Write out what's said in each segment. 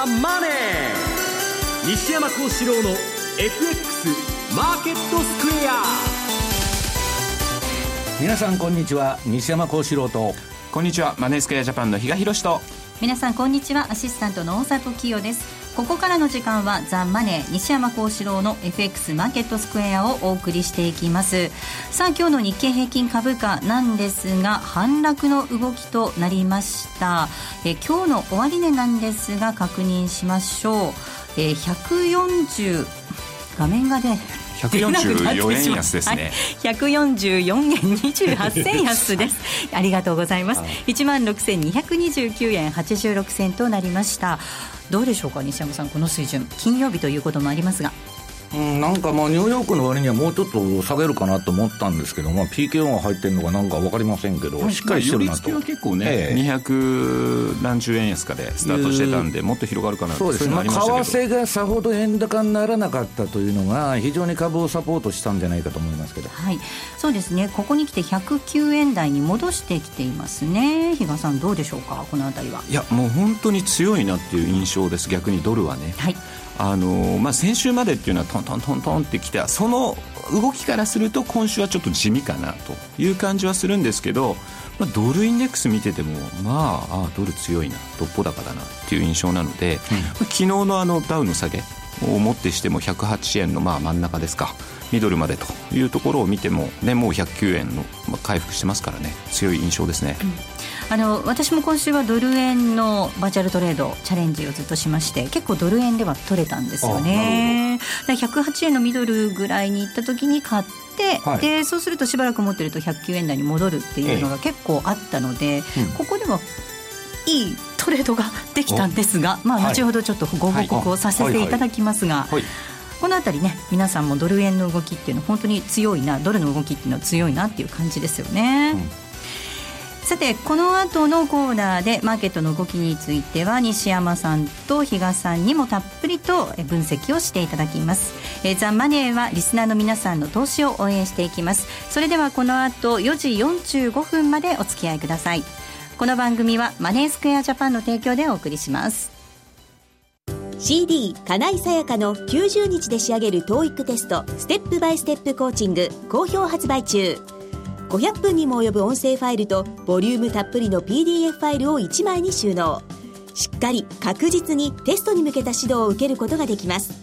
ザ・マネー」西山幸四郎の FX マーケットスクエア。皆さんこんにちは。西山幸四郎と。こんにちは。マネースクエアジャパンの比嘉宏と。皆さんこんにちは。アシスタントの大里清ですここからの時間はザ・マネー西山幸四郎の FX マーケットスクエアをお送りしていきます。さあ今日の日経平均株価なんですが反落の動きとなりました。え今日の終値なんですが確認しましょう。え140画面がね144円安ですね、はい、144円28銭安です。ありがとうございます。1万6229円86銭となりましたどうでしょうか西山さんこの水準。金曜日ということもありますが。うん、なんかまあニューヨークの割にはもうちょっと下げるかなと思ったんですけど、まあ、PKO が入ってるのかなんか分かりませんけど、しっかりしてるなと、まあ、は結構ね、ええ、200何十円安かでスタートしてたんで、もっと広がるかなそうですね、まあ、為替がさほど円高にならなかったというのが、非常に株をサポートしたんじゃないかと思いますけど、はい、そうですね、ここに来て109円台に戻してきていますね、比嘉さん、どうでしょうか、このあたりは。いや、もう本当に強いなっていう印象です、逆にドルはね。はい。あのまあ、先週までっていうのはトントントントンってきてその動きからすると今週はちょっと地味かなという感じはするんですけど、まあ、ドルインデックス見ててもまああドル強いなどっぽ高だなっていう印象なので、うん、昨日のあのダウの下げをもってしても108円のまあ真ん中ですか。ミドルまでというところを見ても、ね、もう109円の回復してますからね。強い印象ですね。うん。あの私も今週はドル円のバーチャルトレードチャレンジをずっとしまして結構ドル円では取れたんですよね。だ108円のミドルぐらいに行った時に買って、はい、でそうするとしばらく持ってると109円台に戻るっていうのが結構あったので、ええうん、ここではいいトレードができたんですが、まあ、後ほどちょっとご報告をさせていただきますが。この辺りね皆さんもドル円の動きっていうのは本当に強いなドルの動きっていうのは強いなっていう感じですよね。うん。さてこの後のコーナーでマーケットの動きについては西山さんと比嘉さんにもたっぷりと分析をしていただきます。えザ・マネーはリスナーの皆さんの投資を応援していきます。それではこの後4時45分までお付き合いくださいこの番組はマネースクエアジャパンの提供でお送りします。CD 金井さやかの90日で仕上げる TOEIC テストステップバイステップコーチング好評発売中。500分にも及ぶ音声ファイルとボリュームたっぷりの PDF ファイルを1枚に収納。しっかり確実にテストに向けた指導を受けることができます。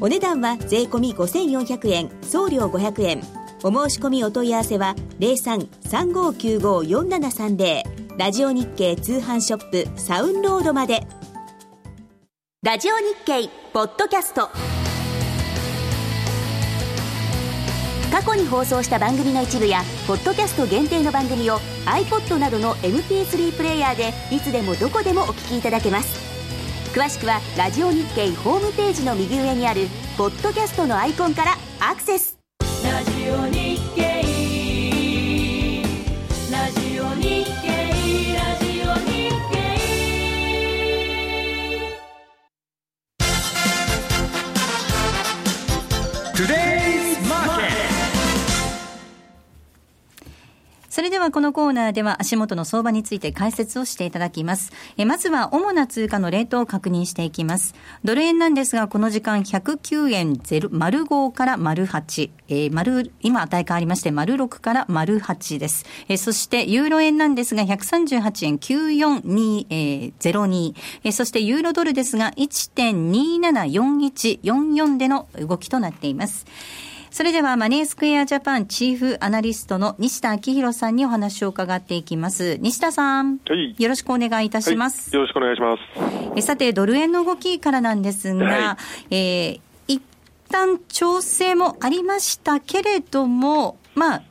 お値段は税込5400円送料500円。お申し込みお問い合わせは0335954730ラジオ日経通販ショップサウンロードまで。ラジオ日経ポッドキャスト。過去に放送した番組の一部やポッドキャスト限定の番組を iPod などの MP3 プレイヤーでいつでもどこでもお聞きいただけます。詳しくはラジオ日経ホームページの右上にあるポッドキャストのアイコンからアクセス。ラジオ日はこのコーナーでは足元の相場について解説をしていただきます。えまずは主な通貨のレートを確認していきます。ドル円なんですが、この時間109円05から丸8、えー、丸、今値変わりまして、丸6から丸8です。え、そしてユーロ円なんですが、138円942、えー、02、え、そしてユーロドルですが、1.274144での動きとなっています。それではマネースクエアジャパンチーフアナリストの西田明宏さんにお話を伺っていきます。西田さん。はい。よろしくお願いいたします。はい、よろしくお願いします。えさて、ドル円の動きからなんですが、はい、えー、一旦調整もありましたけれども、まあ、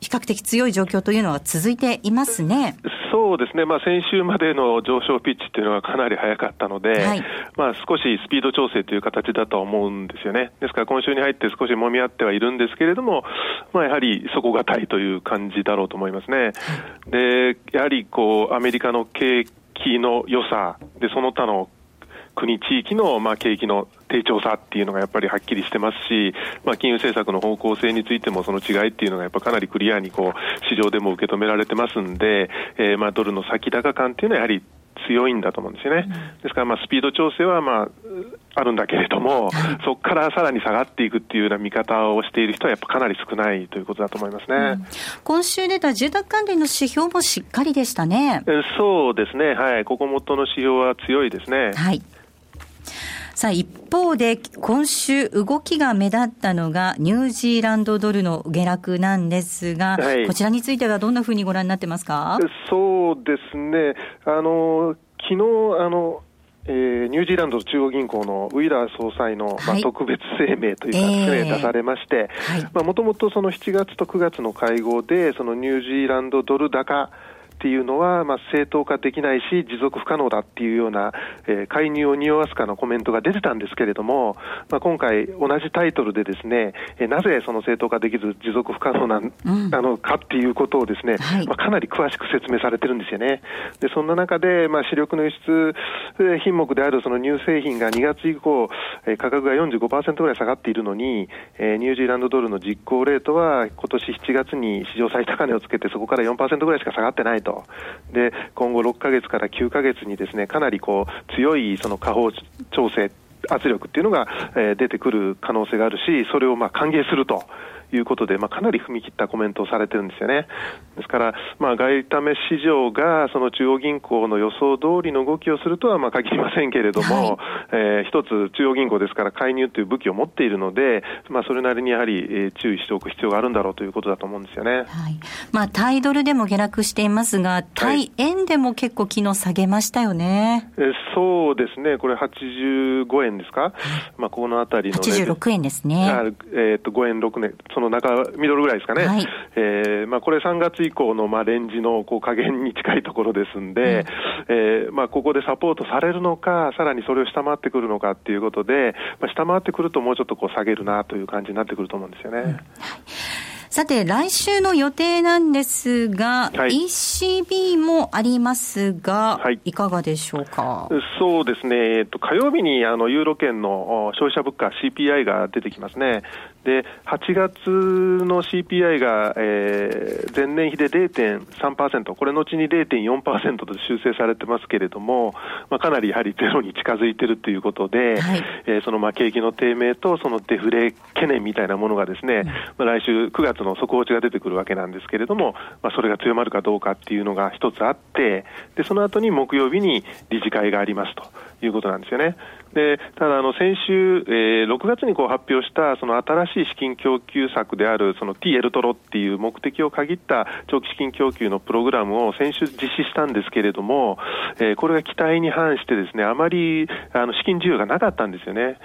比較的強い状況というのは続いていますね。そうですね、まあ、先週までの上昇ピッチっていうのはかなり早かったので、はい、まあ、少しスピード調整という形だと思うんですよね。ですから今週に入って少し揉み合ってはいるんですけれども、まあ、やはり底堅いという感じだろうと思いますね。で、やはりこう、アメリカの景気の良さ、で、その他の国、地域の、まあ、景気の低調さっていうのがやっぱりはっきりしてますし、まあ、金融政策の方向性についてもその違いっていうのがやっぱかなりクリアにこう市場でも受け止められてますんで、えー、まあドルの先高感っていうのはやはり強いんだと思うんですよね。ですから、まあ、スピード調整は、まあ、あるんだけれども、はい、そこからさらに下がっていくっていうような見方をしている人は、やっぱかなり少ないということだと思いますね、うん、今週出た住宅関連の指標もしっかりでしたね。そうですね、はい、ここ元の指標は強いですね。はいさあ、一方で、今週動きが目立ったのが、ニュージーランドドルの下落なんですが、はい、こちらについてはどんなふうにご覧になってますか？そうですね。あの、昨日、あの、えー、ニュージーランド中央銀行のウィラー総裁の、まあ、特別声明というか、ね、出されまして、もともとその7月と9月の会合で、そのニュージーランドドル高、っていうのは、まあ、正当化できないし、持続不可能だっていうような、えー、介入を匂わすかのコメントが出てたんですけれども、まあ、今回、同じタイトルでですね、えー、なぜその正当化できず持続不可能な、うん、あのかっていうことをですね、はい、まあ、かなり詳しく説明されてるんですよね。で、そんな中で、まあ、主力の輸出品目であるその乳製品が2月以降、えー、価格が45%ぐらい下がっているのに、えー、ニュージーランドドルの実行レートは今年7月に史上最高値をつけて、そこから4%ぐらいしか下がってないと。と。で、今後6か月から9か月にですね、かなりこう、強いその下方調整、圧力っていうのが、えー、出てくる可能性があるし、それをまあ歓迎すると。いうことで、まあ、かなり踏み切ったコメントをされてるんですよね。ですから、まあ、外為市場がその中央銀行の予想通りの動きをするとはまあ限りませんけれども、はい、えー、一つ中央銀行ですから介入という武器を持っているので、まあ、それなりにやはり、えー、注意しておく必要があるんだろうということだと思うんですよね。はいまあ、タイドルでも下落していますが、対円でも結構昨日下げましたよね。はい、えそうですね、これ85円ですか、まあ、このあたりの、ね、86円ですね。えー、と5円6年、その中、ミドルぐらいですかね、はい、えー、まあ、これ3月以降のまあレンジのこう加減に近いところですんで、うん、えー、まあ、ここでサポートされるのか、さらにそれを下回ってくるのかっていうことで、まあ、下回ってくるともうちょっとこう下げるなという感じになってくると思うんですよね。うんさて、来週の予定なんですが、はい、ECB もありますが、はい、いかがでしょうか？そうですね、えっと、火曜日にあのユーロ圏の消費者物価 CPI が出てきますね。で、8月の CPI が、えー、前年比で0.3%、これ後に0.4%と修正されてますけれども、まあ、かなりやはりゼロに近づいているということで、はい、えー、そのまあ景気の低迷とそのデフレ懸念みたいなものがですね、うん、まあ、来週9月の速報値が出てくるわけなんですけれども、まあ、それが強まるかどうかっていうのが一つあって、で、その後に木曜日に理事会がありますということなんですよね。でただあの、先週、えー、6月にこう発表したその新しい資金供給策であるその T エルトロっていう目的を限った長期資金供給のプログラムを先週実施したんですけれども、えー、これが期待に反してですねあまりあの資金需要がなかったんですよね。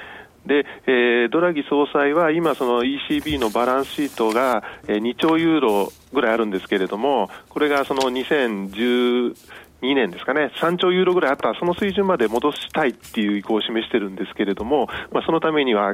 で、えー、ドラギ総裁は今、その ECB のバランスシートが、えー、2兆ユーロぐらいあるんですけれども、これがその2010 2年ですかね、3兆ユーロぐらいあった、その水準まで戻したいっていう意向を示してるんですけれども、まあ、そのためには、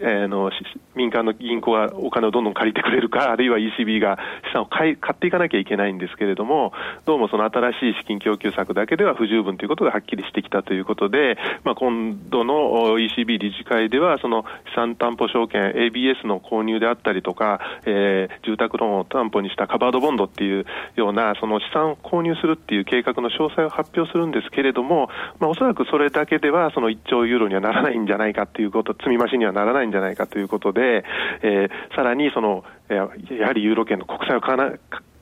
えー、の民間の銀行がお金をどんどん借りてくれるか、あるいは ECB が資産を買い買っていかなきゃいけないんですけれども、どうもその新しい資金供給策だけでは不十分ということがはっきりしてきたということで、まあ、今度の ECB 理事会では、その資産担保証券、ABS の購入であったりとか、えー、住宅ローンを担保にしたカバードボンドっていうような、その資産を購入するっていう計画の詳細を発表するんですけれども、まあ、おそらくそれだけではその1兆ユーロにはならないんじゃないかということ、積み増しにはならないんじゃないかということで、えー、さらにその、やはりユーロ圏の国債を買わな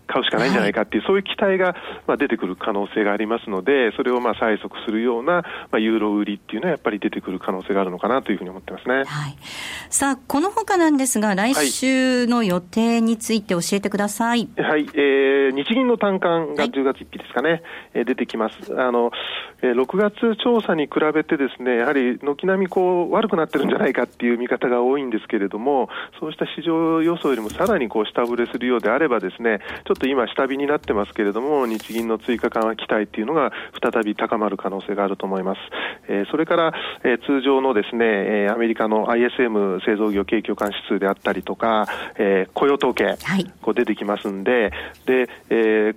買うしかないんじゃないかっていう、はい、そういう期待が、まあ、出てくる可能性がありますので、それをまあ催促するような、まあ、ユーロ売りっていうのはやっぱり出てくる可能性があるのかなというふうに思ってますね。はい、さあ、このほかなんですが、来週の予定について教えてください。はい、はい、えー、日銀の短観が10月1日ですかね、はい、えー、出てきます。あの、えー、6月調査に比べてですね、やはり軒並みこう悪くなってるんじゃないかっていう見方が多いんですけれども、そうした市場予想よりもさらにこう下振れするようであればですね、ちょっと今下火になってますけれども、日銀の追加緩和期待っていうのが再び高まる可能性があると思います。えー、それから、えー、通常のですね、えー、アメリカの ISM 製造業景況感指数であったりとか、えー、雇用統計、はい、こう出てきますんで、で、えー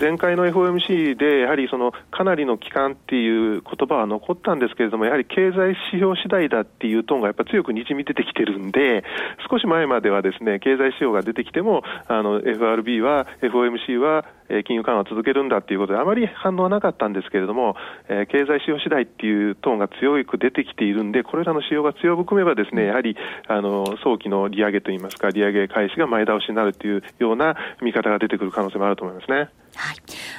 前回の FOMC で、やはりそのかなりの期間っていう言葉は残ったんですけれども、やはり経済指標次第だっていうトーンがやっぱ強くにじみ出てきてるんで、少し前まではですね、経済指標が出てきても、あの、FRB は、FOMC は、金融緩和を続けるんだっていうことで、あまり反応はなかったんですけれども、えー、経済指標次第っていうトーンが強く出てきているんで、これらの指標が強含めばですね、やはり、あの、早期の利上げといいますか、利上げ開始が前倒しになるというような見方が出てくる可能性もあると思いますね。はい。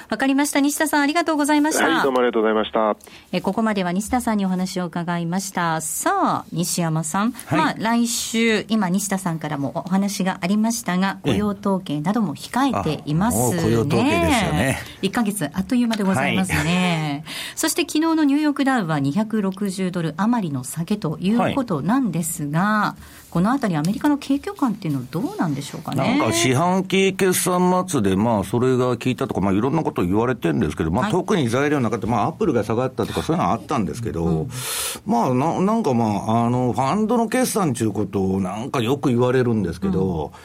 わかりました。西田さん、ありがとうございました。はい、どうもありがとうございました。え、ここまでは西田さんにお話を伺いました。さあ、西山さん。はい、まあ、来週、今、西田さんからもお話がありましたが、雇用統計なども控えていますね。雇用統計ですよね。1ヶ月、あっという間でございますね。はい、そして、昨日のニューヨークダウは260ドル余りの下げということなんですが、はいこのあたり、アメリカの景況感っていうのはどうなんでしょうかね？なんか四半期決算末で、まあ、それが効いたとか、まあ、いろんなこと言われてるんですけど、まあ、特に材料の中で、まあ、アップルが下がったとか、そういうのはあったんですけど、うん、まあな、なんかまあ、あの、ファンドの決算ということを、なんかよく言われるんですけど、うん。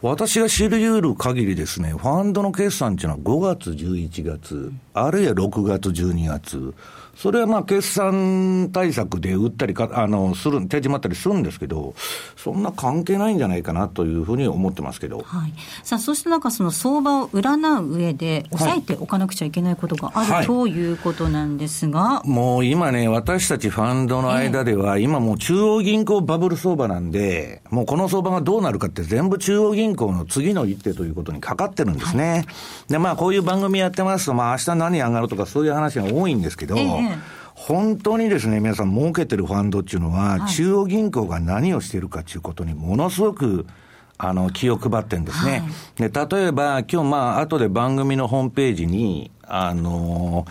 私が知り得る限りですね、ファンドの決算っていうのは5月、11月、あるいは6月、12月、それはまあ決算対策で売ったりか、あの、する、手締まったりするんですけど、そんな関係ないんじゃないかなというふうに思ってますけど。はい。さあ、そしてなんかその相場を占う上で、抑えておかなくちゃいけないことがある、はい、ということなんですが。もう今ね、私たちファンドの間では、今もう中央銀行バブル相場なんで、もうこの相場がどうなるかって全部中央銀行の次の一手ということにかかってるんですね。はい、で、まあこういう番組やってますと、まあ明日何上がるとかそういう話が多いんですけど、ええ本当にですね、皆さん儲けてるファンドっていうのは、はい、中央銀行が何をしているかということにものすごくあの、気を配ってるんですね。はい、で、例えば、今日まあ、後で番組のホームページに、あの、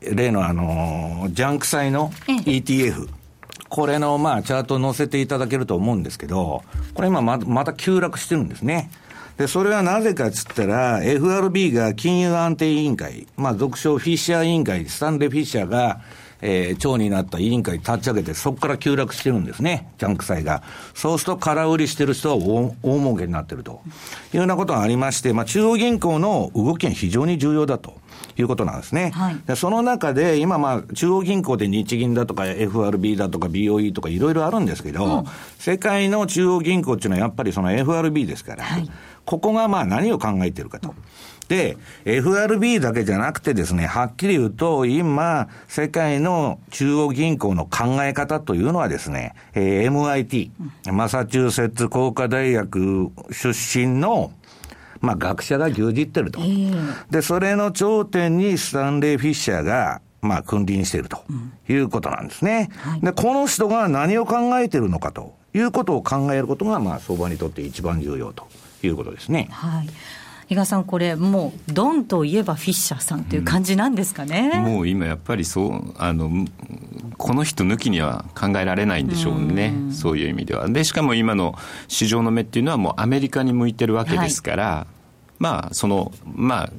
例のあの、ジャンク債の ETF、これのまあ、チャート載せていただけると思うんですけど、これ今ままた急落してるんですね。で、それはなぜかっつったら、FRB が金融安定委員会、まあ、俗称フィッシャー委員会、スタンレー・フィッシャーが、えー、長になった委員会立ち上げて、そこから急落してるんですね、ジャンク債が。そうすると、空売りしてる人は大大儲けになってるというようなことがありまして、まあ、中央銀行の動きが非常に重要だと。いうことなんですね。はい、でその中で、今、まあ、中央銀行で日銀だとか FRB だとか BOE とかいろいろあるんですけど、うん、世界の中央銀行っていうのはやっぱりその FRB ですから、はい、ここがまあ何を考えているかと。で、FRB だけじゃなくてですね、はっきり言うと、今、世界の中央銀行の考え方というのはですね、えー、MIT、マサチューセッツ工科大学出身の、まあ、学者が牛耳ってると。で、それの頂点にスタンレー・フィッシャーが、まあ、君臨しているということなんですね。はい、で、この人が何を考えているのかということを考えることが、まあ、相場にとって一番重要ということですね。はい。比嘉さん、これ、もう、ドンといえばフィッシャーさんという感じなんですかね、うん、もう今、やっぱりそうあの、この人抜きには考えられないんでしょうね、うそういう意味では。で、しかも今の市場の目っていうのは、もうアメリカに向いてるわけですから、はい、まあ、その、まあ、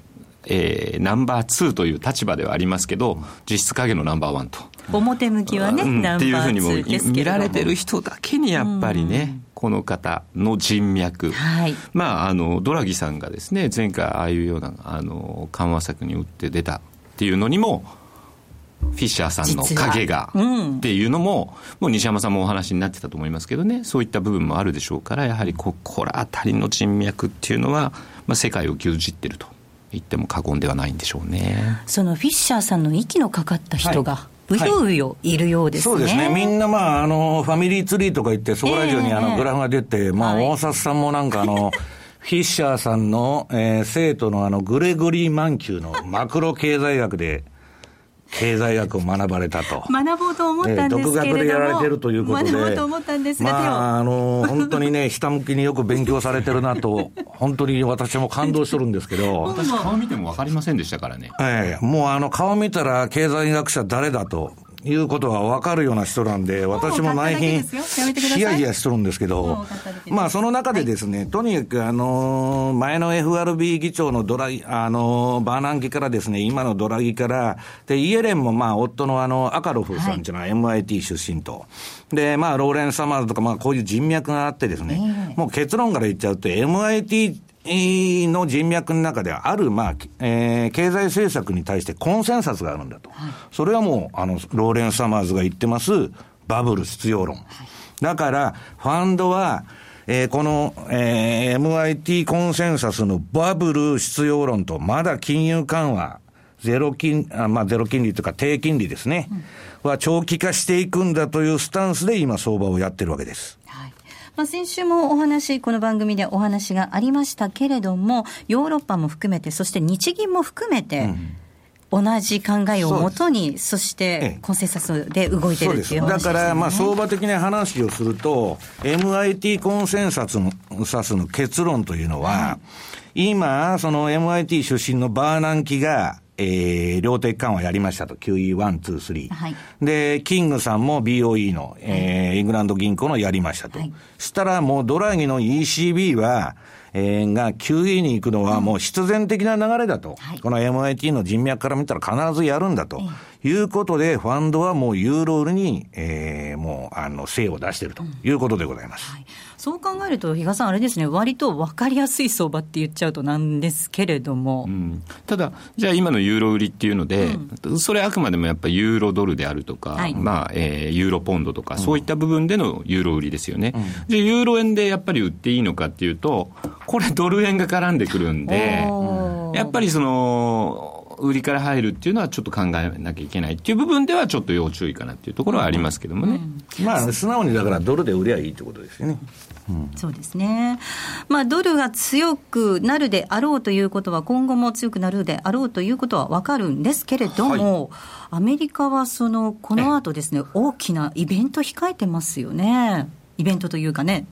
えー、ナンバー2という立場ではありますけど、実質影のナンバーワンと。表向きはね、うん、っていうふうにも見られてる人だけにやっぱりね、この方の人脈、はい、まあ、あのドラギさんがですね前回ああいうようなあの緩和策に打って出たっていうのにもフィッシャーさんの影がっていうのも、もう西山さんもお話になってたと思いますけどね、そういった部分もあるでしょうから、やはりここら辺りの人脈っていうのは、まあ、世界を牛耳ってると言っても過言ではないんでしょうね。そのフィッシャーさんの息のかかった人が、はいうようよいるようですね、はい、そうですね、みんな、まあ、あのファミリーツリーとか言って、そこら中にあのグラフが出て、えー、まあ、大札さんもなんかあの、フィッシャーさんの、えー、生徒のあのグレゴリー・マンキューのマクロ経済学で、経済学を学ばれたと。学ぼうと思ったんですけれども、独学でやられてるということで。学ぼうと思ったんですが、まあ、あの、本当にね、下向きによく勉強されてるなと、本当に私も感動してるんですけど。私顔見ても分かりませんでしたからね。ええもうあの、顔見たら経済学者誰だと。いうことが分かるような人なんで、私も内品、ヒヤヒヤしとるんですけど、まあその中でですね、はい、とにかくあの、前の FRB 議長のドラギ、あの、バーナンキからですね、今のドラギから、で、イエレンもまあ夫のあの、アカロフさんっていうのは MIT 出身と、で、まあローレン・サマーズとか、まあこういう人脈があってですね、もう結論から言っちゃうと、MIT の人脈の中では、ある、まあ、えー、経済政策に対してコンセンサスがあるんだと。はい、それはもう、あの、ローレン・サマーズが言ってます、バブル必要論。はい、だから、ファンドは、えー、この、えー、MIT コンセンサスのバブル必要論と、まだ金融緩和、ゼロ金、あまあ、ゼロ金利というか低金利ですね、うん、は長期化していくんだというスタンスで今相場をやってるわけです。はいまあ、先週もお話、この番組でお話がありましたけれども、ヨーロッパも含めて、そして日銀も含めて、同じ考えをもとに、そしてコンセンサスで動いてるっていう話です、ね、だから、まあ、相場的な話をすると、MIT コンセンサスのサスの結論というのは、はい、今、その MIT 出身のバーナンキが、えー、量的緩和やりましたと。QE1、2、3。はい、で、キングさんも BOE の、えー、イングランド銀行のやりましたと。はい、したらもうドラギの ECB は、えー、が QE に行くのはもう必然的な流れだと。はい、この MIT の人脈から見たら必ずやるんだと。いうことで、ファンドはもうユーロ売りに、えー、もう、あの、精を出しているということでございます。うんはいそう考えると、比嘉さん、あれですね、割と分かりやすい相場って言っちゃうとなんですけれども、うん、ただ、じゃあ今のユーロ売りっていうので、うん、それあくまでもやっぱりユーロドルであるとか、はい、まあえー、ユーロポンドとか、そういった部分でのユーロ売りですよね。うん、じゃあ、ユーロ円でやっぱり売っていいのかっていうと、これ、ドル円が絡んでくるんで、やっぱりその、売りから入るっていうのはちょっと考えなきゃいけないっていう部分ではちょっと要注意かなっていうところはありますけどもね。うん、まあ、素直にだからドルで売りゃいいってことですよね。うん、そうですね、まあ、ドルが強くなるであろうということは、今後も強くなるであろうということは分かるんですけれども、はい、アメリカはそのこの後ですね、大きなイベント控えてますよね、イベントというかね。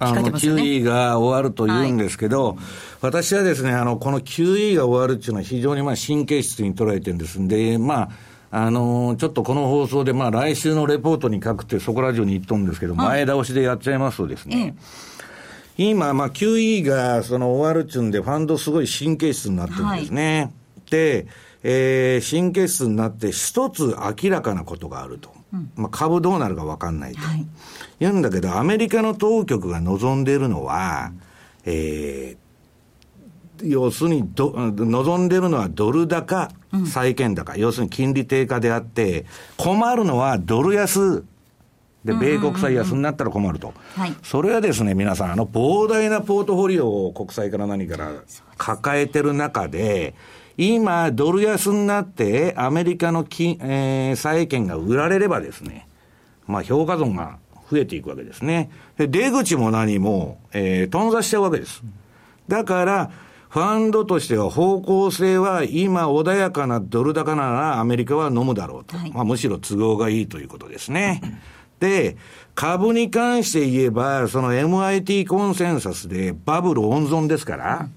あの、QE が終わると言うんですけど、はい、私はですね、あの、この QE が終わるっていうのは非常にまあ神経質に捉えてるんですんで、まあ、あのー、ちょっとこの放送で、まあ来週のレポートに書くって、そこラジオに言っとるんですけど、前倒しでやっちゃいますとですね、今、まあ QE がその終わるっちゅうんで、ファンドすごい神経質になってるんですね。はい、で、えー、神経質になって一つ明らかなことがあると。うん、まあ株どうなるか分かんないと。はい言うんだけど、アメリカの当局が望んでいるのは、えー、要するにど、望んでるのはドル高、債券高、うん、要するに金利低下であって、困るのはドル安で、米国債安になったら困ると。それはですね、皆さん、あの膨大なポートフォリオを国債から何から抱えてる中で、今、ドル安になって、アメリカの金、えー、債券が売られればですね、まあ、評価損が増えていくわけですね。で、出口も何も、えー、頓挫しちゃうわけです。だから、ファンドとしては方向性は今穏やかなドル高ならアメリカは飲むだろうと。はい、まあむしろ都合がいいということですね。で、株に関して言えば、その MIT コンセンサスでバブル温存ですから、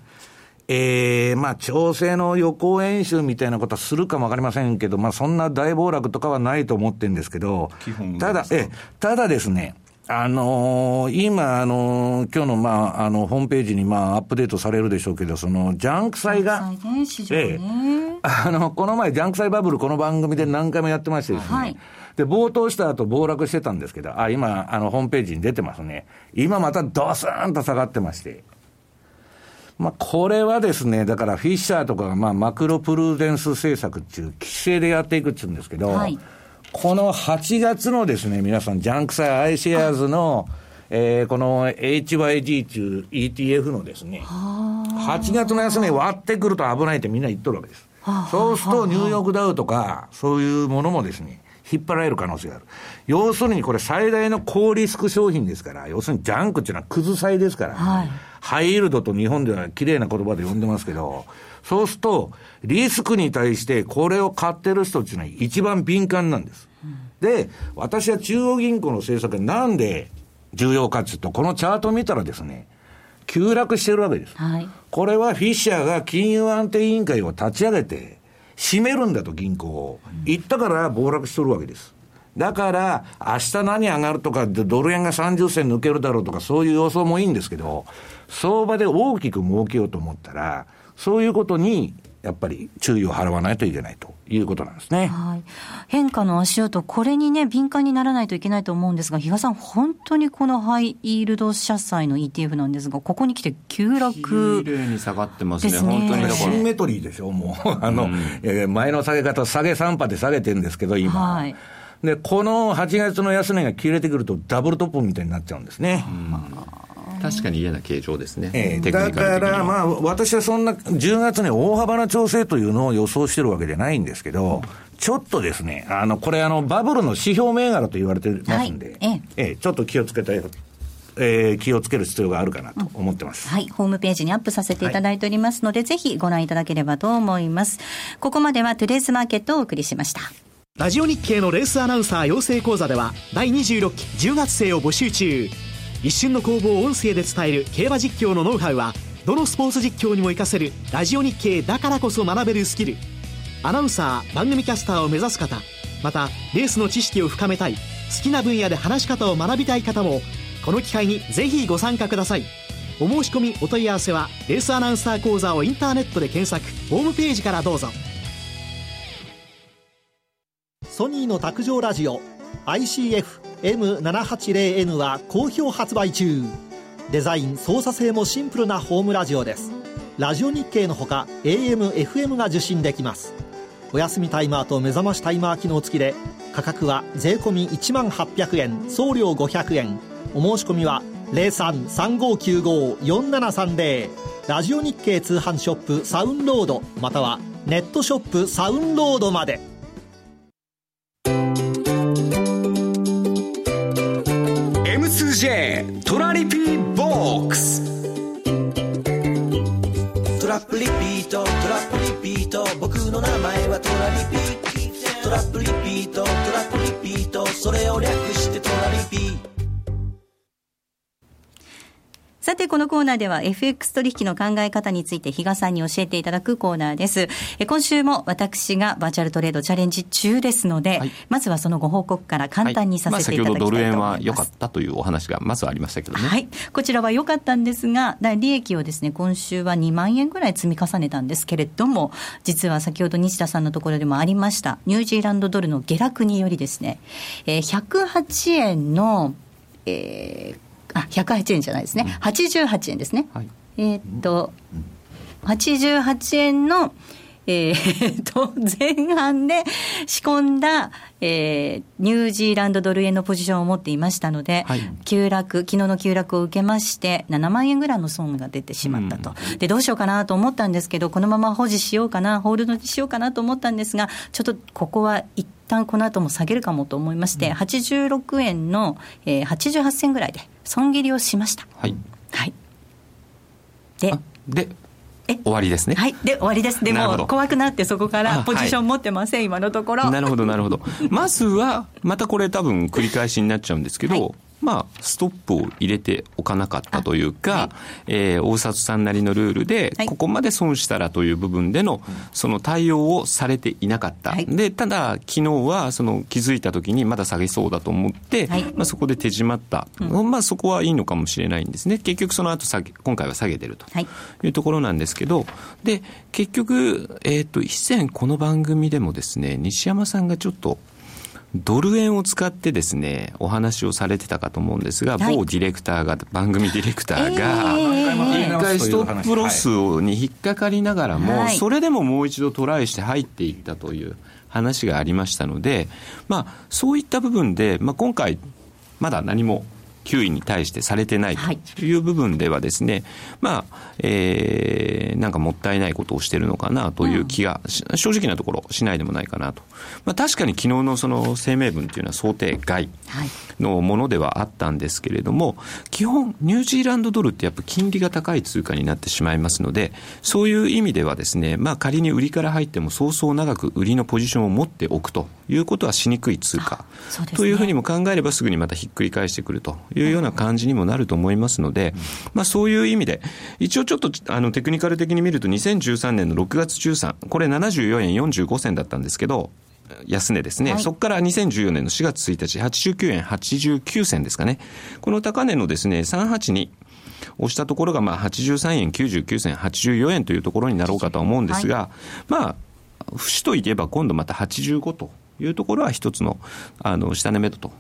ええー、まあ、調整の予行演習みたいなことはするかもわかりませんけど、まあ、そんな大暴落とかはないと思ってるんですけど、ただ、え、ただですね、あのー、今、あのー、今日の、まあ、あの、ホームページに、まあ、アップデートされるでしょうけど、その、ジャンク債が、ねええ、あの、この前、ジャンク債バブル、この番組で何回もやってましてですね、はい、で、暴騰した後、暴落してたんですけど、あ、今、あの、ホームページに出てますね。今またドスーンと下がってまして、まあ、これはですね、だからフィッシャーとかが、まあ、マクロプルーデンス政策っていう規制でやっていくっていうんですけど、はい、この8月のですね、皆さん、ジャンク債アイシェアーズの、えー、この HYG っていう ETF のですね、8月の安値割ってくると危ないってみんな言っとるわけです。そうするとニューヨークダウとか、そういうものもですね、引っ張られる可能性がある。要するにこれ最大の高リスク商品ですから、要するにジャンクっていうのはくず債ですから、はい、ハイイールドと日本では綺麗な言葉で呼んでますけど、そうすると、リスクに対してこれを買ってる人っていうのは一番敏感なんです。うん、で、私は中央銀行の政策がなんで重要かっていうと、このチャート見たらですね、急落してるわけです。はい、これはフィッシャーが金融安定委員会を立ち上げて、閉めるんだと銀行を。言ったから暴落しとるわけです。だから、明日何上がるとか、ドル円が30銭抜けるだろうとか、そういう予想もいいんですけど、相場で大きく儲けようと思ったら、そういうことに、やっぱり注意を払わないといけないということなんですね。はい。変化の足音、これにね、敏感にならないといけないと思うんですが、比嘉さん、本当にこのハイイールド社債の ETF なんですが、ここに来て急落、綺麗に下がってますね、すね本当にだから。シンメトリーでしょ、もう。あの、うん、え前の下げ方、下げ3波で下げてるんですけど、今。はい。で、この8月の安値が切れてくると、ダブルトップみたいになっちゃうんですね。うん確かに嫌な形状ですね。えー、だから、まあ、私はそんな、10月に大幅な調整というのを予想してるわけじゃないんですけど、ちょっとですね、あの、これあの、バブルの指標銘柄と言われてますんで、はい、ええちょっと気をつけたい。えー、気をつける必要があるかなと思ってます、はい。ホームページにアップさせていただいておりますので、はい、ぜひご覧いただければと思います。ここまではトゥデイズマーケットをお送りしました。ラジオ日経のレースアナウンサー養成講座では、第26期10月生を募集中。一瞬の攻防を音声で伝える競馬実況のノウハウはどのスポーツ実況にも活かせるラジオ日経だからこそ学べるスキル。アナウンサー番組キャスターを目指す方またレースの知識を深めたい好きな分野で話し方を学びたい方もこの機会にぜひご参加ください。お申し込みお問い合わせはレースアナウンサー講座をインターネットで検索ホームページからどうぞ。ソニーの卓上ラジオ ICF M780N は好評発売中。デザイン操作性もシンプルなホームラジオです。ラジオ日経のほか AM、FM が受信できます。お休みタイマーと目覚ましタイマー機能付きで価格は税込1万800円送料500円。お申し込みは0335954730ラジオ日経通販ショップサウンロードまたはネットショップサウンロードまで。J トラリピーボックス。トラップリピートトラップリピート。僕の名前はトラリピー。トラップリピートトラップリピート。それを略してトラリピー。トさて、このコーナーでは FX 取引の考え方について比嘉さんに教えていただくコーナーです。え今週も私がバーチャルトレードチャレンジ中ですので、はい、まずはそのご報告から簡単にさせていただきたいと思います。はいまあ、先ほどドル円は良かったというお話がまずありましたけどね。はい。こちらは良かったんですが、利益をですね、今週は2万円ぐらい積み重ねたんですけれども、実は先ほど西田さんのところでもありました、ニュージーランドドルの下落によりですね、えー、108円の、えーあ、108円じゃないですね。88円ですね。はい、えっと、88円の、えー、と、前半で仕込んだ、えー、ニュージーランドドル円のポジションを持っていましたので、はい、急落、昨日の急落を受けまして、7万円ぐらいの損が出てしまったと、うん、で、どうしようかなと思ったんですけど、このまま保持しようかな、ホールドにしようかなと思ったんですが、ちょっとここは一旦この後も下げるかもと思いまして、うん、86円の、えー、88銭ぐらいで損切りをしました。はい。はい。で、で、終わりですね。はい。で、終わりです。でも、怖くなってそこからポジション持ってません、はい、今のところ。なるほど、なるほど。まずは、またこれ多分繰り返しになっちゃうんですけど、はいまあ、ストップを入れておかなかったというか、はい、えー、大里さんなりのルールで、ここまで損したらという部分での、その対応をされていなかった。はい、で、ただ、昨日は、その気づいたときにまだ下げそうだと思って、はい、まあ、そこで手締まった。うん、まあ、そこはいいのかもしれないんですね。結局その後下げ、今回は下げてると。い。うところなんですけど、で、結局、えっ、ー、と、以前この番組でもですね、西山さんがちょっと、ドル円を使ってですね、お話をされてたかと思うんですが、はい、某ディレクターが、番組ディレクターが、一回ストップロスに引っかかりながらも、それでももう一度トライして入っていったという話がありましたので、まあ、そういった部分で、まあ、今回、まだ何も9位に対してされてないとい。う部分ではですね、はい、まあ、えー、なんかもったいないことをしてるのかなという気が、うん、正直なところしないでもないかなと。まあ、確かに昨日のその声明文というのは想定外のものではあったんですけれども、基本、ニュージーランドドルってやっぱ金利が高い通貨になってしまいますので、そういう意味ではですね、まあ仮に売りから入ってもそうそう長く売りのポジションを持っておくということはしにくい通貨、ね、というふうにも考えればすぐにまたひっくり返してくるというような感じにもなると思いますので、まあそういう意味で、一応ちょっとあのテクニカル的に見ると2013年の6月13、これ74円45銭だったんですけど、安値ですね、はい、そこから2014年の4月1日、89円89銭ですかね、この高値のですね382、押したところがまあ83円99銭、84円というところになろうかとは思うんですが、はい、まあ、節といえば今度また85というところは一つのあの下値目処と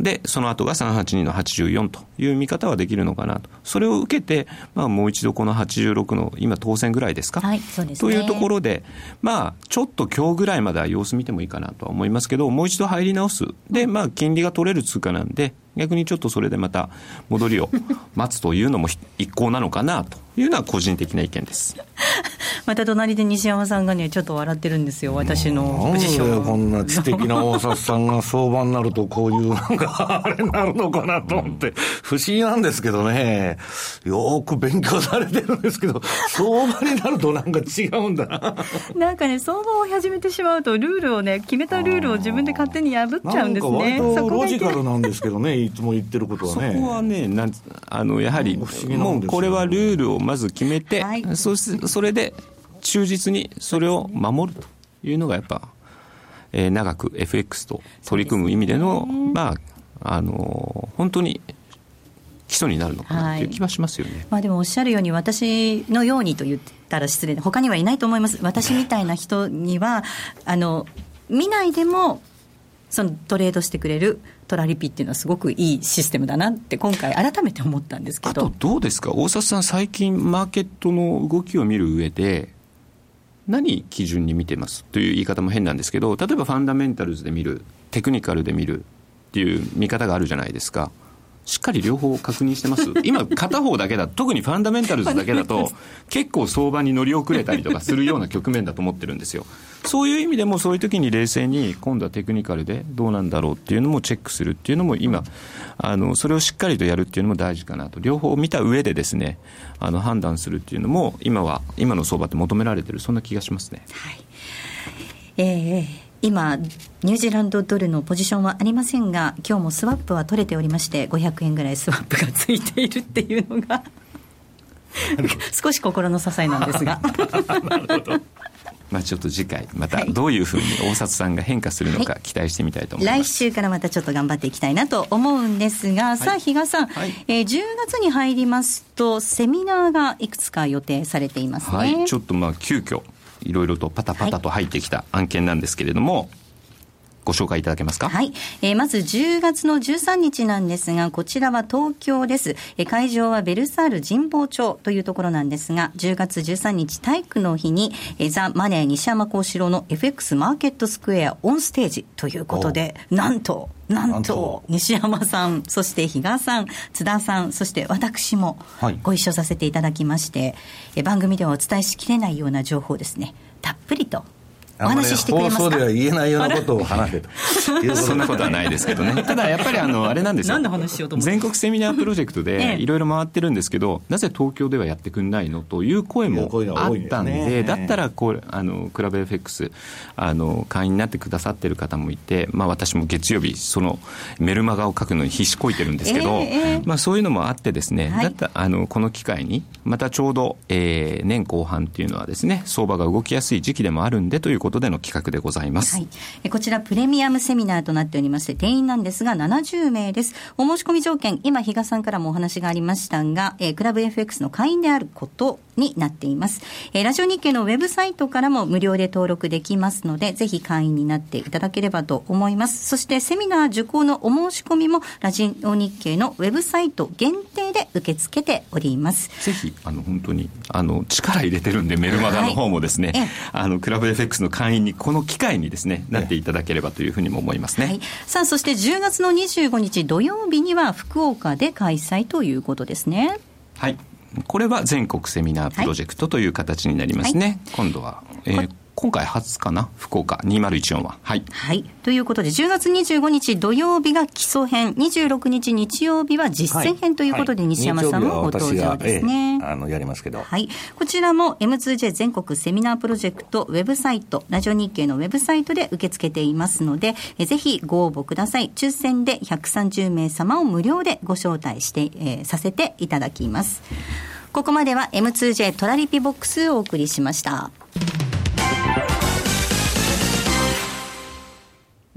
で、その後が382の84という見方はできるのかなと。それを受けて、まあもう一度この86の今当選ぐらいですか、はいそうですね、というところで、まあちょっと今日ぐらいまでは様子見てもいいかなとは思いますけど、もう一度入り直す。で、まあ金利が取れる通貨なんで、逆にちょっとそれでまた戻りを 待つというのも一向なのかなというのは個人的な意見です。また隣で西山さんがね、ちょっと笑ってるんですよ、私のポジション。こんな知的な大札さんが相場になると、こういうなんか、あれになるのかなと思って、不思議なんですけどね、よく勉強されてるんですけど、相場になるとなんか違うんだな。なんかね、相場を始めてしまうと、ルールをね、決めたルールを自分で勝手に破っちゃうんですね。ロジカルなんですけどね、いつも言ってることはね。そこはね、なんあのやはり、もうこれはルールをまず決めて、はい、そそれで忠実にそれを守るというのがやっぱ、えー、長く FX と取り組む意味での、ね、まあ、あの本当に基礎になるのかなという気はしますよね、はい、まあ、でもおっしゃるように、私のようにと言ったら失礼で、他にはいないと思います、私みたいな人には、あの見ないでもそのトレードしてくれるトラリピっていうのはすごくいいシステムだなって今回改めて思ったんですけど。あとどうですか？大里さん最近マーケットの動きを見る上で何基準に見てます？という言い方も変なんですけど、例えばファンダメンタルズで見る、テクニカルで見るっていう見方があるじゃないですか。しっかり両方確認してます？今、片方だけだ、特にファンダメンタルズだけだと、結構相場に乗り遅れたりとかするような局面だと思ってるんですよ。そういう意味でも、そういう時に冷静に、今度はテクニカルでどうなんだろうっていうのもチェックするっていうのも、今、あのそれをしっかりとやるっていうのも大事かなと、両方見た上でですね、あの判断するっていうのも、今は、今の相場って求められてる、そんな気がしますね。はいえー今、ニュージーランドドルのポジションはありませんが、今日もスワップは取れておりまして、500円ぐらいスワップがついているっていうのが少し心の支えなんですが。まあ、ちょっと次回またどういうふうに大札さんが変化するのか期待してみたいと思います、はい、来週からまたちょっと頑張っていきたいなと思うんですが、はい、さあ比嘉さん、はい、えー、10月に入りますとセミナーがいくつか予定されていますね、はい、ちょっとまあ急遽いろいろとパタパタと入ってきた案件なんですけれども、ご紹介いただけますか？はい。えー、まず10月の13日なんですが、こちらは東京です。えー、会場はベルサール神保町というところなんですが、10月13日体育の日に、えー、ザ・マネー西山幸四郎の FX マーケットスクエアオンステージということで、なんと、なんと西山さん、そして比嘉さん、津田さん、そして私もご一緒させていただきまして、はい、番組ではお伝えしきれないような情報ですね、たっぷりとお話ししてくれますか？放送では言えないようなことを話せと。そんなことはないですけどね。ただやっぱりあのあれなんですよ。全国セミナープロジェクトで いろいろ回ってるんですけど、なぜ東京ではやってくんないの？という声もあったんで、だったらこうあのクラブ FX あの会員になってくださってる方もいて、まあ、私も月曜日そのメルマガを書くのに必死こいてるんですけど、えー、まあ、そういうのもあってですね、はい、だったあのこの機会にまたちょうど、えー、年後半っていうのはですね相場が動きやすい時期でもあるんでということことでの企画でございます。はい、こちらプレミアムセミナーとなっておりまして、定員なんですが70名です。お申し込み条件、今、比嘉さんからもお話がありましたが、えー、クラブ FX の会員であることになっています。えー、ラジオ日経のウェブサイトからも無料で登録できますので、ぜひ会員になっていただければと思います。そしてセミナー受講のお申し込みも、ラジオ日経のウェブサイト限定で受け付けております。ぜひ、あの、本当に、あの、力入れてるんで、メルマガの方もですね、はい、あの、クラブ FX の会員にこの機会にですね、なっていただければというふうにも思いますね。はい、さあ、そして10月の25日土曜日には福岡で開催ということですね。はい。これは全国セミナープロジェクトという形になりますね。はい、今度は、えー、今回初かな？福岡2014は。はい。はい。ということで、10月25日土曜日が基礎編、26日日曜日は実践編ということで、西山さんもご登場ですね。あの、やりますけど。はい。こちらも M2J 全国セミナープロジェクトウェブサイト、ラジオ日経のウェブサイトで受け付けていますので、えぜひご応募ください。抽選で130名様を無料でご招待して、えー、させていただきます。ここまでは M2J トラリピボックスをお送りしました。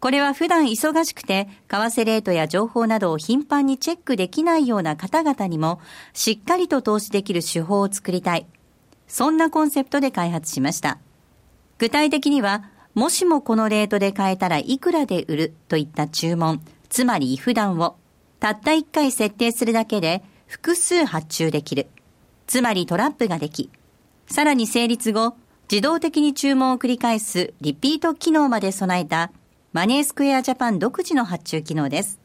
これは普段忙しくて、為替レートや情報などを頻繁にチェックできないような方々にも、しっかりと投資できる手法を作りたい。そんなコンセプトで開発しました。具体的には、もしもこのレートで買えたらいくらで売る？といった注文、つまり普段を、たった1回設定するだけで複数発注できる。つまりトラップができ、さらに成立後、自動的に注文を繰り返すリピート機能まで備えたマネースクエアジャパン独自の発注機能です。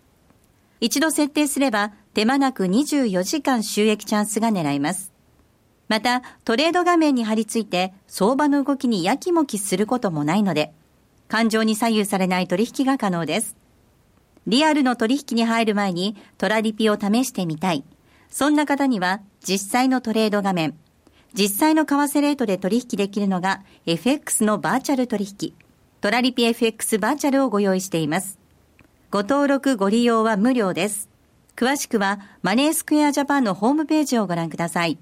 一度設定すれば手間なく24時間収益チャンスが狙えます。また、トレード画面に貼り付いて相場の動きにやきもきすることもないので、感情に左右されない取引が可能です。リアルの取引に入る前にトラリピを試してみたい。そんな方には実際のトレード画面、実際の為替レートで取引できるのが FX のバーチャル取引、トラリピ FX バーチャルをご用意しています。ご登録ご利用は無料です。詳しくはマネースクエアジャパンのホームページをご覧ください。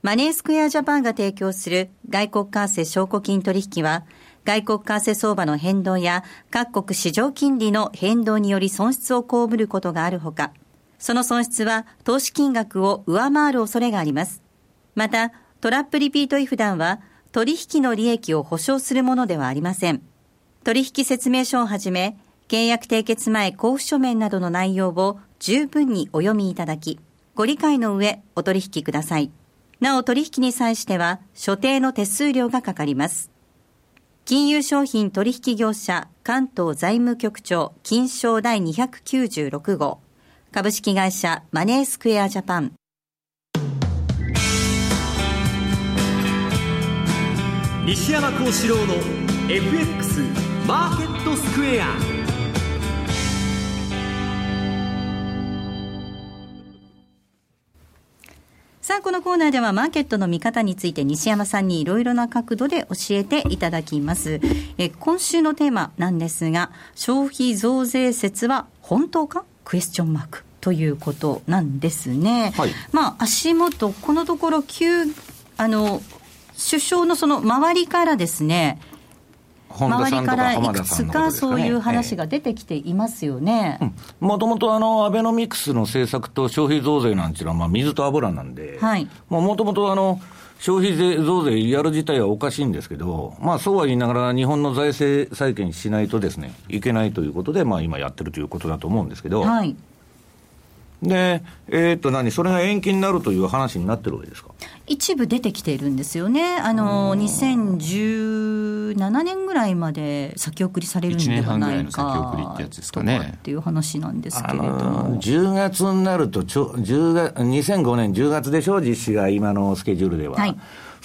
マネースクエアジャパンが提供する外国為替証拠金取引は、外国為替相場の変動や各国市場金利の変動により損失を被ることがあるほか、その損失は投資金額を上回る恐れがあります。また、トラップリピートイフダンは取引の利益を保証するものではありません。取引説明書をはじめ、契約締結前交付書面などの内容を十分にお読みいただき、ご理解の上お取引ください。なお取引に際しては所定の手数料がかかります。金融商品取引業者関東財務局長金賞第296号株式会社マネースクエアジャパン西山幸四郎の FX マーケットスクエアさあ、このコーナーではマーケットの見方について西山さんにいろいろな角度で教えていただきます。え今週のテーマなんですが、消費増税説は本当か？クエスチョンマーク。ということなんですね。はい、まあ、足元、このところ、急、あの、首相のその周りからですね、周りからいくつかそういう話が出てきていますよね。もともとあの、アベノミクスの政策と消費増税なんていうのは、まあ、水と油なんで、もともとあの、消費税増税やる自体はおかしいんですけど、まあそうは言いながら、日本の財政再建しないとですね、いけないということで、まあ今やってるということだと思うんですけど、はい、で、えー、っと何、それが延期になるという話になってるわけですか？一部出てきているんですよね、あの2017年ぐらいまで先送りされるんではないか先送りってやつですかね。っていう話なんですけれども、10月になるとちょ10月、2005年10月でしょ、実施が今のスケジュールでは。はい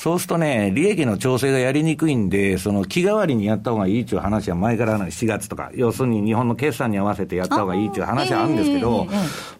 そうするとね、利益の調整がやりにくいんで、その気代わりにやった方がいいっていう話は前からの7月とか、要するに日本の決算に合わせてやった方がいいっていう話はあるんですけど、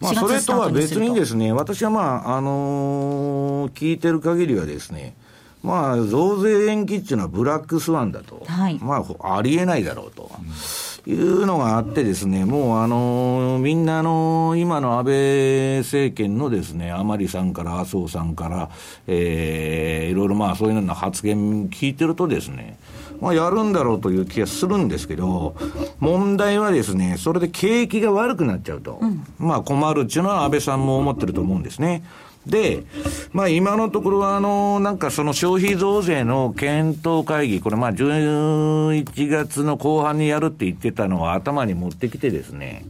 まあそれとは別にですね、私はまあ、あのー、聞いてる限りはですね、まあ、増税延期っていうのはブラックスワンだと、はい、まあ、ありえないだろうと。うんいうのがあってですね、もうあの、みんなあの、今の安倍政権のですね、甘利さんから麻生さんから、えー、いろいろまあそういうような発言聞いてるとですね、まあやるんだろうという気がするんですけど、問題はですね、それで景気が悪くなっちゃうと、うん、まあ困るっていうのは安倍さんも思ってると思うんですね。で、まあ今のところはあの、なんかその消費増税の検討会議、これまあ11月の後半にやるって言ってたのを頭に持ってきてですね、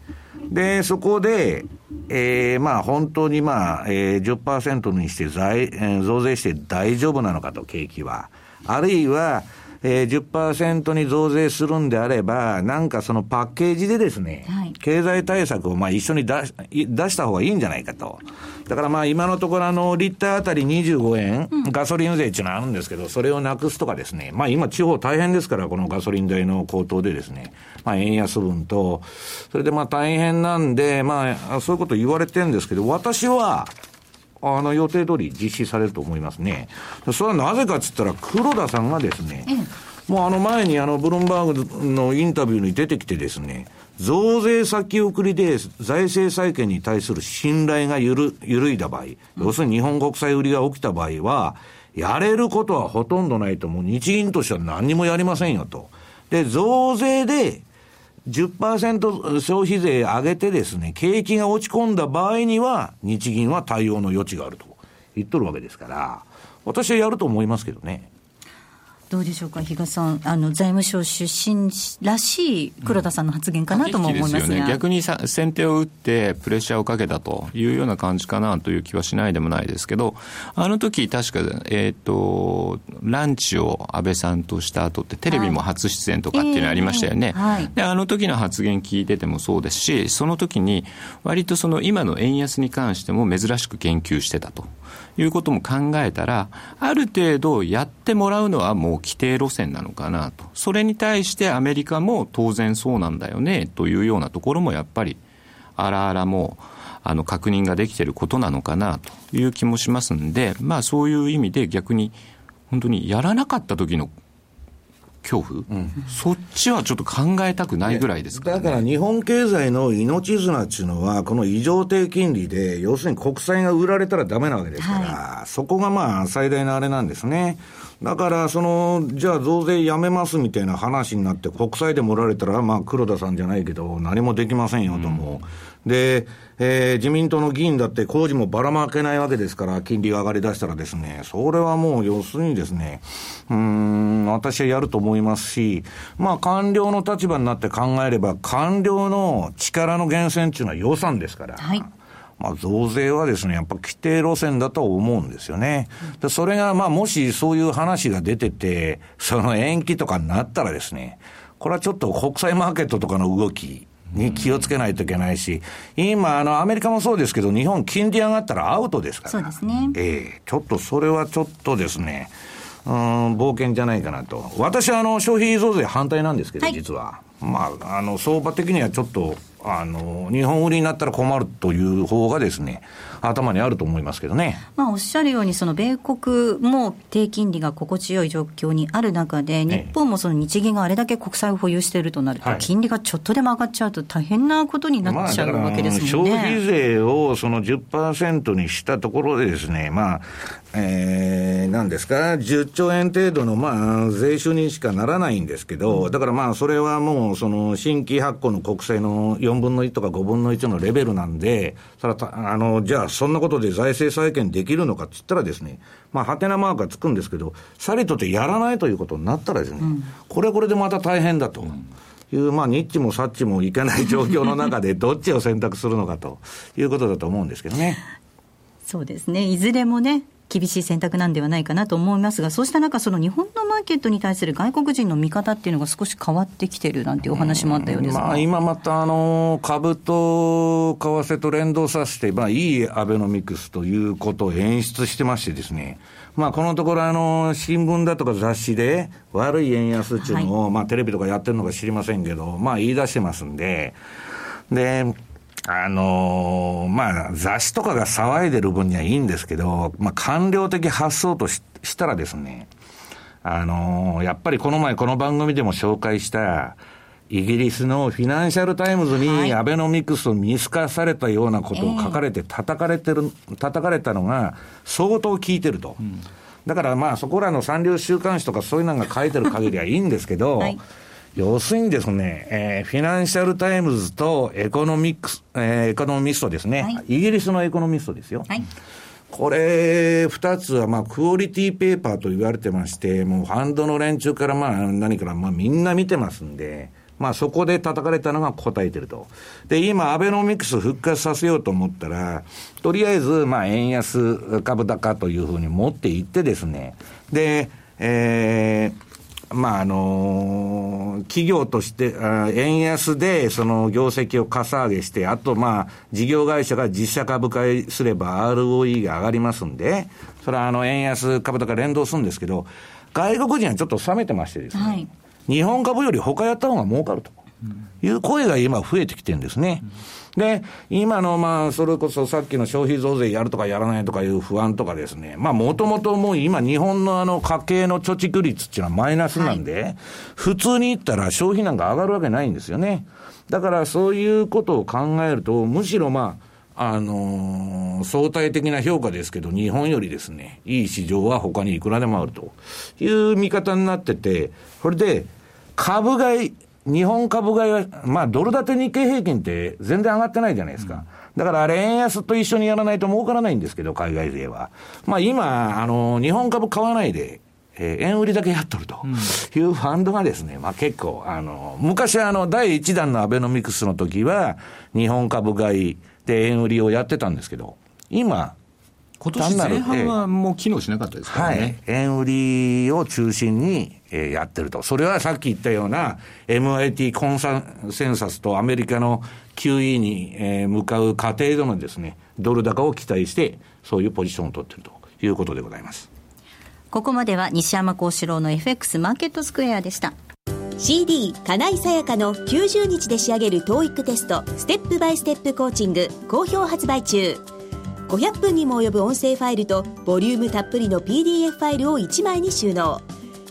で、そこで、えー、まあ本当にまあ、えー、10%にして財、えー、増税して大丈夫なのかと、景気は。あるいは、えー、10%に増税するんであれば、なんかそのパッケージでですね、はい、経済対策をまあ一緒に出し出した方がいいんじゃないかと。だからまあ今のところあの、リッターあたり25円、うん、ガソリン税っていうのはあるんですけど、それをなくすとかですね、まあ今地方大変ですから、このガソリン代の高騰でですね、まあ円安分と、それでまあ大変なんで、まあそういうこと言われてるんですけど、私は、あの、予定通り実施されると思いますね。それはなぜかっつったら、黒田さんがですね、もうあの前にあの、ブルンバーグのインタビューに出てきてですね、増税先送りで財政再建に対する信頼がゆる緩いだ場合、要するに日本国債売りが起きた場合は、やれることはほとんどないと、もう日銀としては何にもやりませんよと。で、増税で10%消費税上げてですね、景気が落ち込んだ場合には、日銀は対応の余地があると言っとるわけですから、私はやると思いますけどね。どうでしょうか、比嘉さん、あの財務省出身らしい黒田さんの発言かなとも思いますが、うんね、逆にさ先手を打って、プレッシャーをかけたというような感じかなという気はしないでもないですけど、あの時確か、えーと、ランチを安倍さんとした後って、テレビも初出演とかっていうのありましたよね、はい。えーはい、であの時の発言聞いててもそうですし、その時に、割とその今の円安に関しても珍しく言及してたと。いうことも考えたら、ある程度やってもらうのはもう規定路線なのかなと。それに対してアメリカも当然そうなんだよねというようなところもやっぱり、あらあらもう、あの確認ができていることなのかなという気もしますんで、まあそういう意味で逆に本当にやらなかった時の恐怖、うん、そっちはちょっと考えたくないぐらいですか、ね、だから日本経済の命綱っていうのは、この異常低金利で、要するに国債が売られたらだめなわけですから、はい、そこがまあ最大のあれなんですね。だから、その、じゃあ増税やめますみたいな話になって、国債でもられたら、まあ黒田さんじゃないけど、何もできませんよとも。うん、で、えー、自民党の議員だって工事もばらまけないわけですから、金利が上がりだしたらですね、それはもう要するにですね、うん、私はやると思いますし、まあ官僚の立場になって考えれば、官僚の力の源泉っていうのは予算ですから。はいまあ、増税はですね、やっぱ規定路線だと思うんですよね。でそれが、まあ、もしそういう話が出てて、その延期とかになったらですね、これはちょっと国際マーケットとかの動き、に気をつけないといけないし、今、あの、アメリカもそうですけど、日本、金利上がったらアウトですから。そうですね。ええー、ちょっとそれはちょっとですね、うん、冒険じゃないかなと。私は、あの、消費増税反対なんですけど、はい、実は。まあ、あの、相場的にはちょっと、あの、日本売りになったら困るという方がですね、頭にあると思いますけどね。まあ、おっしゃるように、その米国も低金利が心地よい状況にある中で、日本もその日銀があれだけ国債を保有しているとなると、金利がちょっとでも上がっちゃうと大変なことになっちゃうわけですもんね。まあ、消費税をその10%にしたところでですね、まあ、えー、なんですか、10兆円程度の、まあ、税収にしかならないんですけど、だからまあ、それはもう、その、新規発行の国債の4分の1とか5分の1のレベルなんで、それはあの、じゃあ、そんなことで財政再建できるのかって言ったらですね、まあ、はてなマークがつくんですけど、さりとてやらないということになったらですね、うん、これこれでまた大変だと。いう、まあ、ニッチもサッチもいけない状況の中で、どっちを選択するのかということだと思うんですけどね。そうですね。いずれもね、厳しい選択なんではないかなと思いますが、そうした中、その日本のマーケットに対する外国人の見方っていうのが少し変わってきてるなんていうお話もあったようですまあ、今またあの株と為替と連動させて、まあ、いいアベノミクスということを演出してましてですね、まあ、このところあの、新聞だとか雑誌で悪い円安っていうのを、はい、まあ、テレビとかやってるのか知りませんけど、まあ、言い出してますんで、で、あのー、まあ、雑誌とかが騒いでる分にはいいんですけど、まあ、官僚的発想とししたらですね、あのー、やっぱりこの前この番組でも紹介した、イギリスのフィナンシャル・タイムズにアベノミクスを見透かされたようなことを書かれて叩かれてる、叩かれたのが相当効いてると。うん、だからまあそこらの三流週刊誌とかそういうのが書いてる限りはいいんですけど、はい要するにですね、えー、フィナンシャルタイムズとエコノミックス、えー、エコノミストですね、はい、イギリスのエコノミストですよ。はい、これ、二つは、まあ、クオリティペーパーと言われてまして、もうファンドの連中から、まあ、何から、まあ、みんな見てますんで、まあ、そこで叩かれたのが堪えてると。で、今、アベノミクス復活させようと思ったら、とりあえず、まあ、円安株高というふうに持っていってですね、で、えー、まあ、あの企業として、円安でその業績をかさ上げして、あと、まあ、事業会社が実社株買いすれば ROE が上がりますんで、それはあの、円安株高連動するんですけど、外国人はちょっと冷めてましてですね、はい、日本株より他やった方が儲かると。いう声が今増えてきてるんですね。で、今のまあ、それこそさっきの消費増税やるとかやらないとかいう不安とかですね、まあもともともう今日本のあの家計の貯蓄率っていうのはマイナスなんで、はい、普通に言ったら消費なんか上がるわけないんですよね。だからそういうことを考えると、むしろまあ、あのー、相対的な評価ですけど、日本よりですね、いい市場は他にいくらでもあるという見方になってて、これで、株買い、日本株買いは、まあ、ドル建て日経平均って全然上がってないじゃないですか。だからあれ、円安と一緒にやらないと儲からないんですけど、海外勢は。まあ今、あの、日本株買わないで、えー、円売りだけやっとるというファンドがですね、まあ結構、あの、昔あの、第1弾のアベノミクスの時は、日本株買いで円売りをやってたんですけど、今、今年前半はもう機能しなかったですからね。はい、円売りを中心に、えー、やってると。それはさっき言ったような MIT コンサセンサスとアメリカの QE に、えー、向かう過程でのですね、ドル高を期待して、そういうポジションを取っているということでございます。ここまでは西山幸四郎の FX マーケットスクエアでした。CD 金井さやかの90日で仕上げる TOEIC テストステップバイステップコーチング好評発売中500分にも及ぶ音声ファイルとボリュームたっぷりの PDF ファイルを1枚に収納。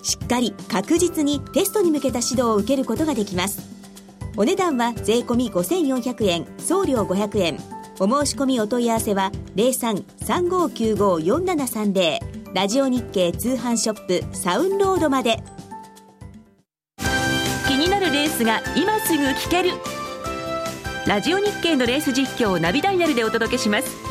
しっかり確実にテストに向けた指導を受けることができます。お値段は税込5400円送料500円。お申し込みお問い合わせは0335954730ラジオ日経通販ショップサウンロードまで。気になるレースが今すぐ聞ける。ラジオ日経のレース実況をナビダイヤルでお届けします。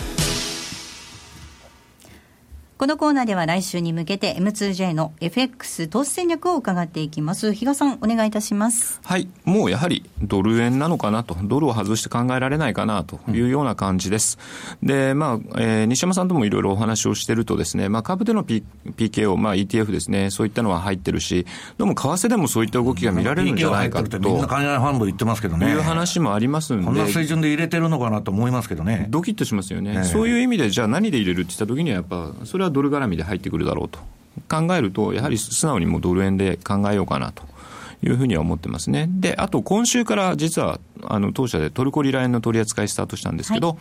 このコーナーでは来週に向けて M2J の FX 投資戦略を伺っていきます。比嘉さん、お願いいたします。はい。もうやはりドル円なのかなと、ドルを外して考えられないかなというような感じです。うん、で、まあ、えー、西山さんともいろいろお話をしてるとですね、まあ、株での、P、PKO、まあ、ETF ですね、そういったのは入ってるし、どうも為替でもそういった動きが見られるんじゃないかと。みんな海外ファンド言ってますけどね。いう話もありますんで。こんな水準で入れてるのかなと思いますけどね。ドキッとしますよね。ねそういう意味で、じゃあ何で入れるって言った時には、やっぱ、それはドル絡みで入ってくるだろうと考えると、やはり素直にもうドル円で考えようかなと。いうふうには思ってますね。で、あと今週から実は、あの、当社でトルコリラ円の取り扱いスタートしたんですけど、はい、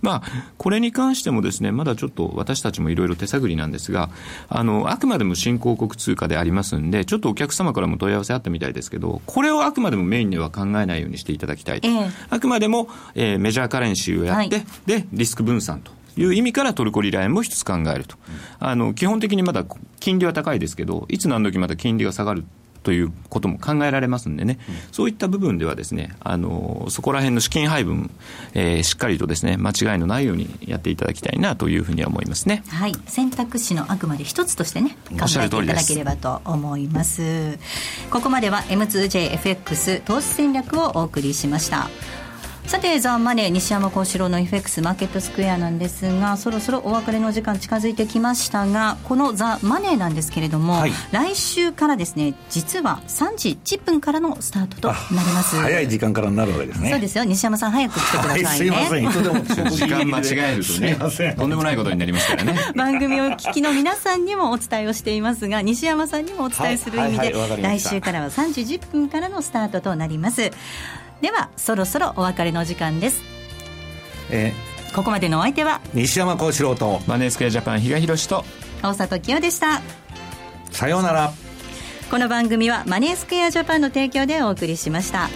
まあ、これに関してもですね、まだちょっと私たちもいろいろ手探りなんですが、あの、あくまでも新興国通貨でありますんで、ちょっとお客様からも問い合わせあったみたいですけど、これをあくまでもメインでは考えないようにしていただきたいと。えー、あくまでも、えー、メジャーカレンシーをやって、はい、で、リスク分散と。いう意味からトルコリラ円も一つ考えると。あの、基本的にまだ金利は高いですけど、いつ何時また金利が下がるということも考えられますんでね、うん、そういった部分ではですね、あの、そこら辺の資金配分、えー、しっかりとですね、間違いのないようにやっていただきたいなというふうには思いますね。はい。選択肢のあくまで一つとしてね、考えていただければと思います。ここまでは M2JFX 投資戦略をお送りしました。さてザ・マネー西山幸四郎の FX マーケットスクエアなんですがそろそろお別れの時間近づいてきましたがこのザ・マネーなんですけれども、はい、来週からですね実は3時10分からのスタートとなります。早い時間からなるわけですね。そうですよ。西山さん早く来てくださいね、はい、すいません。いつでも 時間間違えるとねとんでもないことになりますからね。番組を聞きの皆さんにもお伝えをしていますが西山さんにもお伝えする意味で、来週からは3時10分からのスタートとなりますではそろそろお別れの時間です。えー、ここまでのお相手は西山幸四郎とマネースクエアジャパン比嘉宏と大里清でした。さようなら。この番組はマネースクエアジャパンの提供でお送りしました。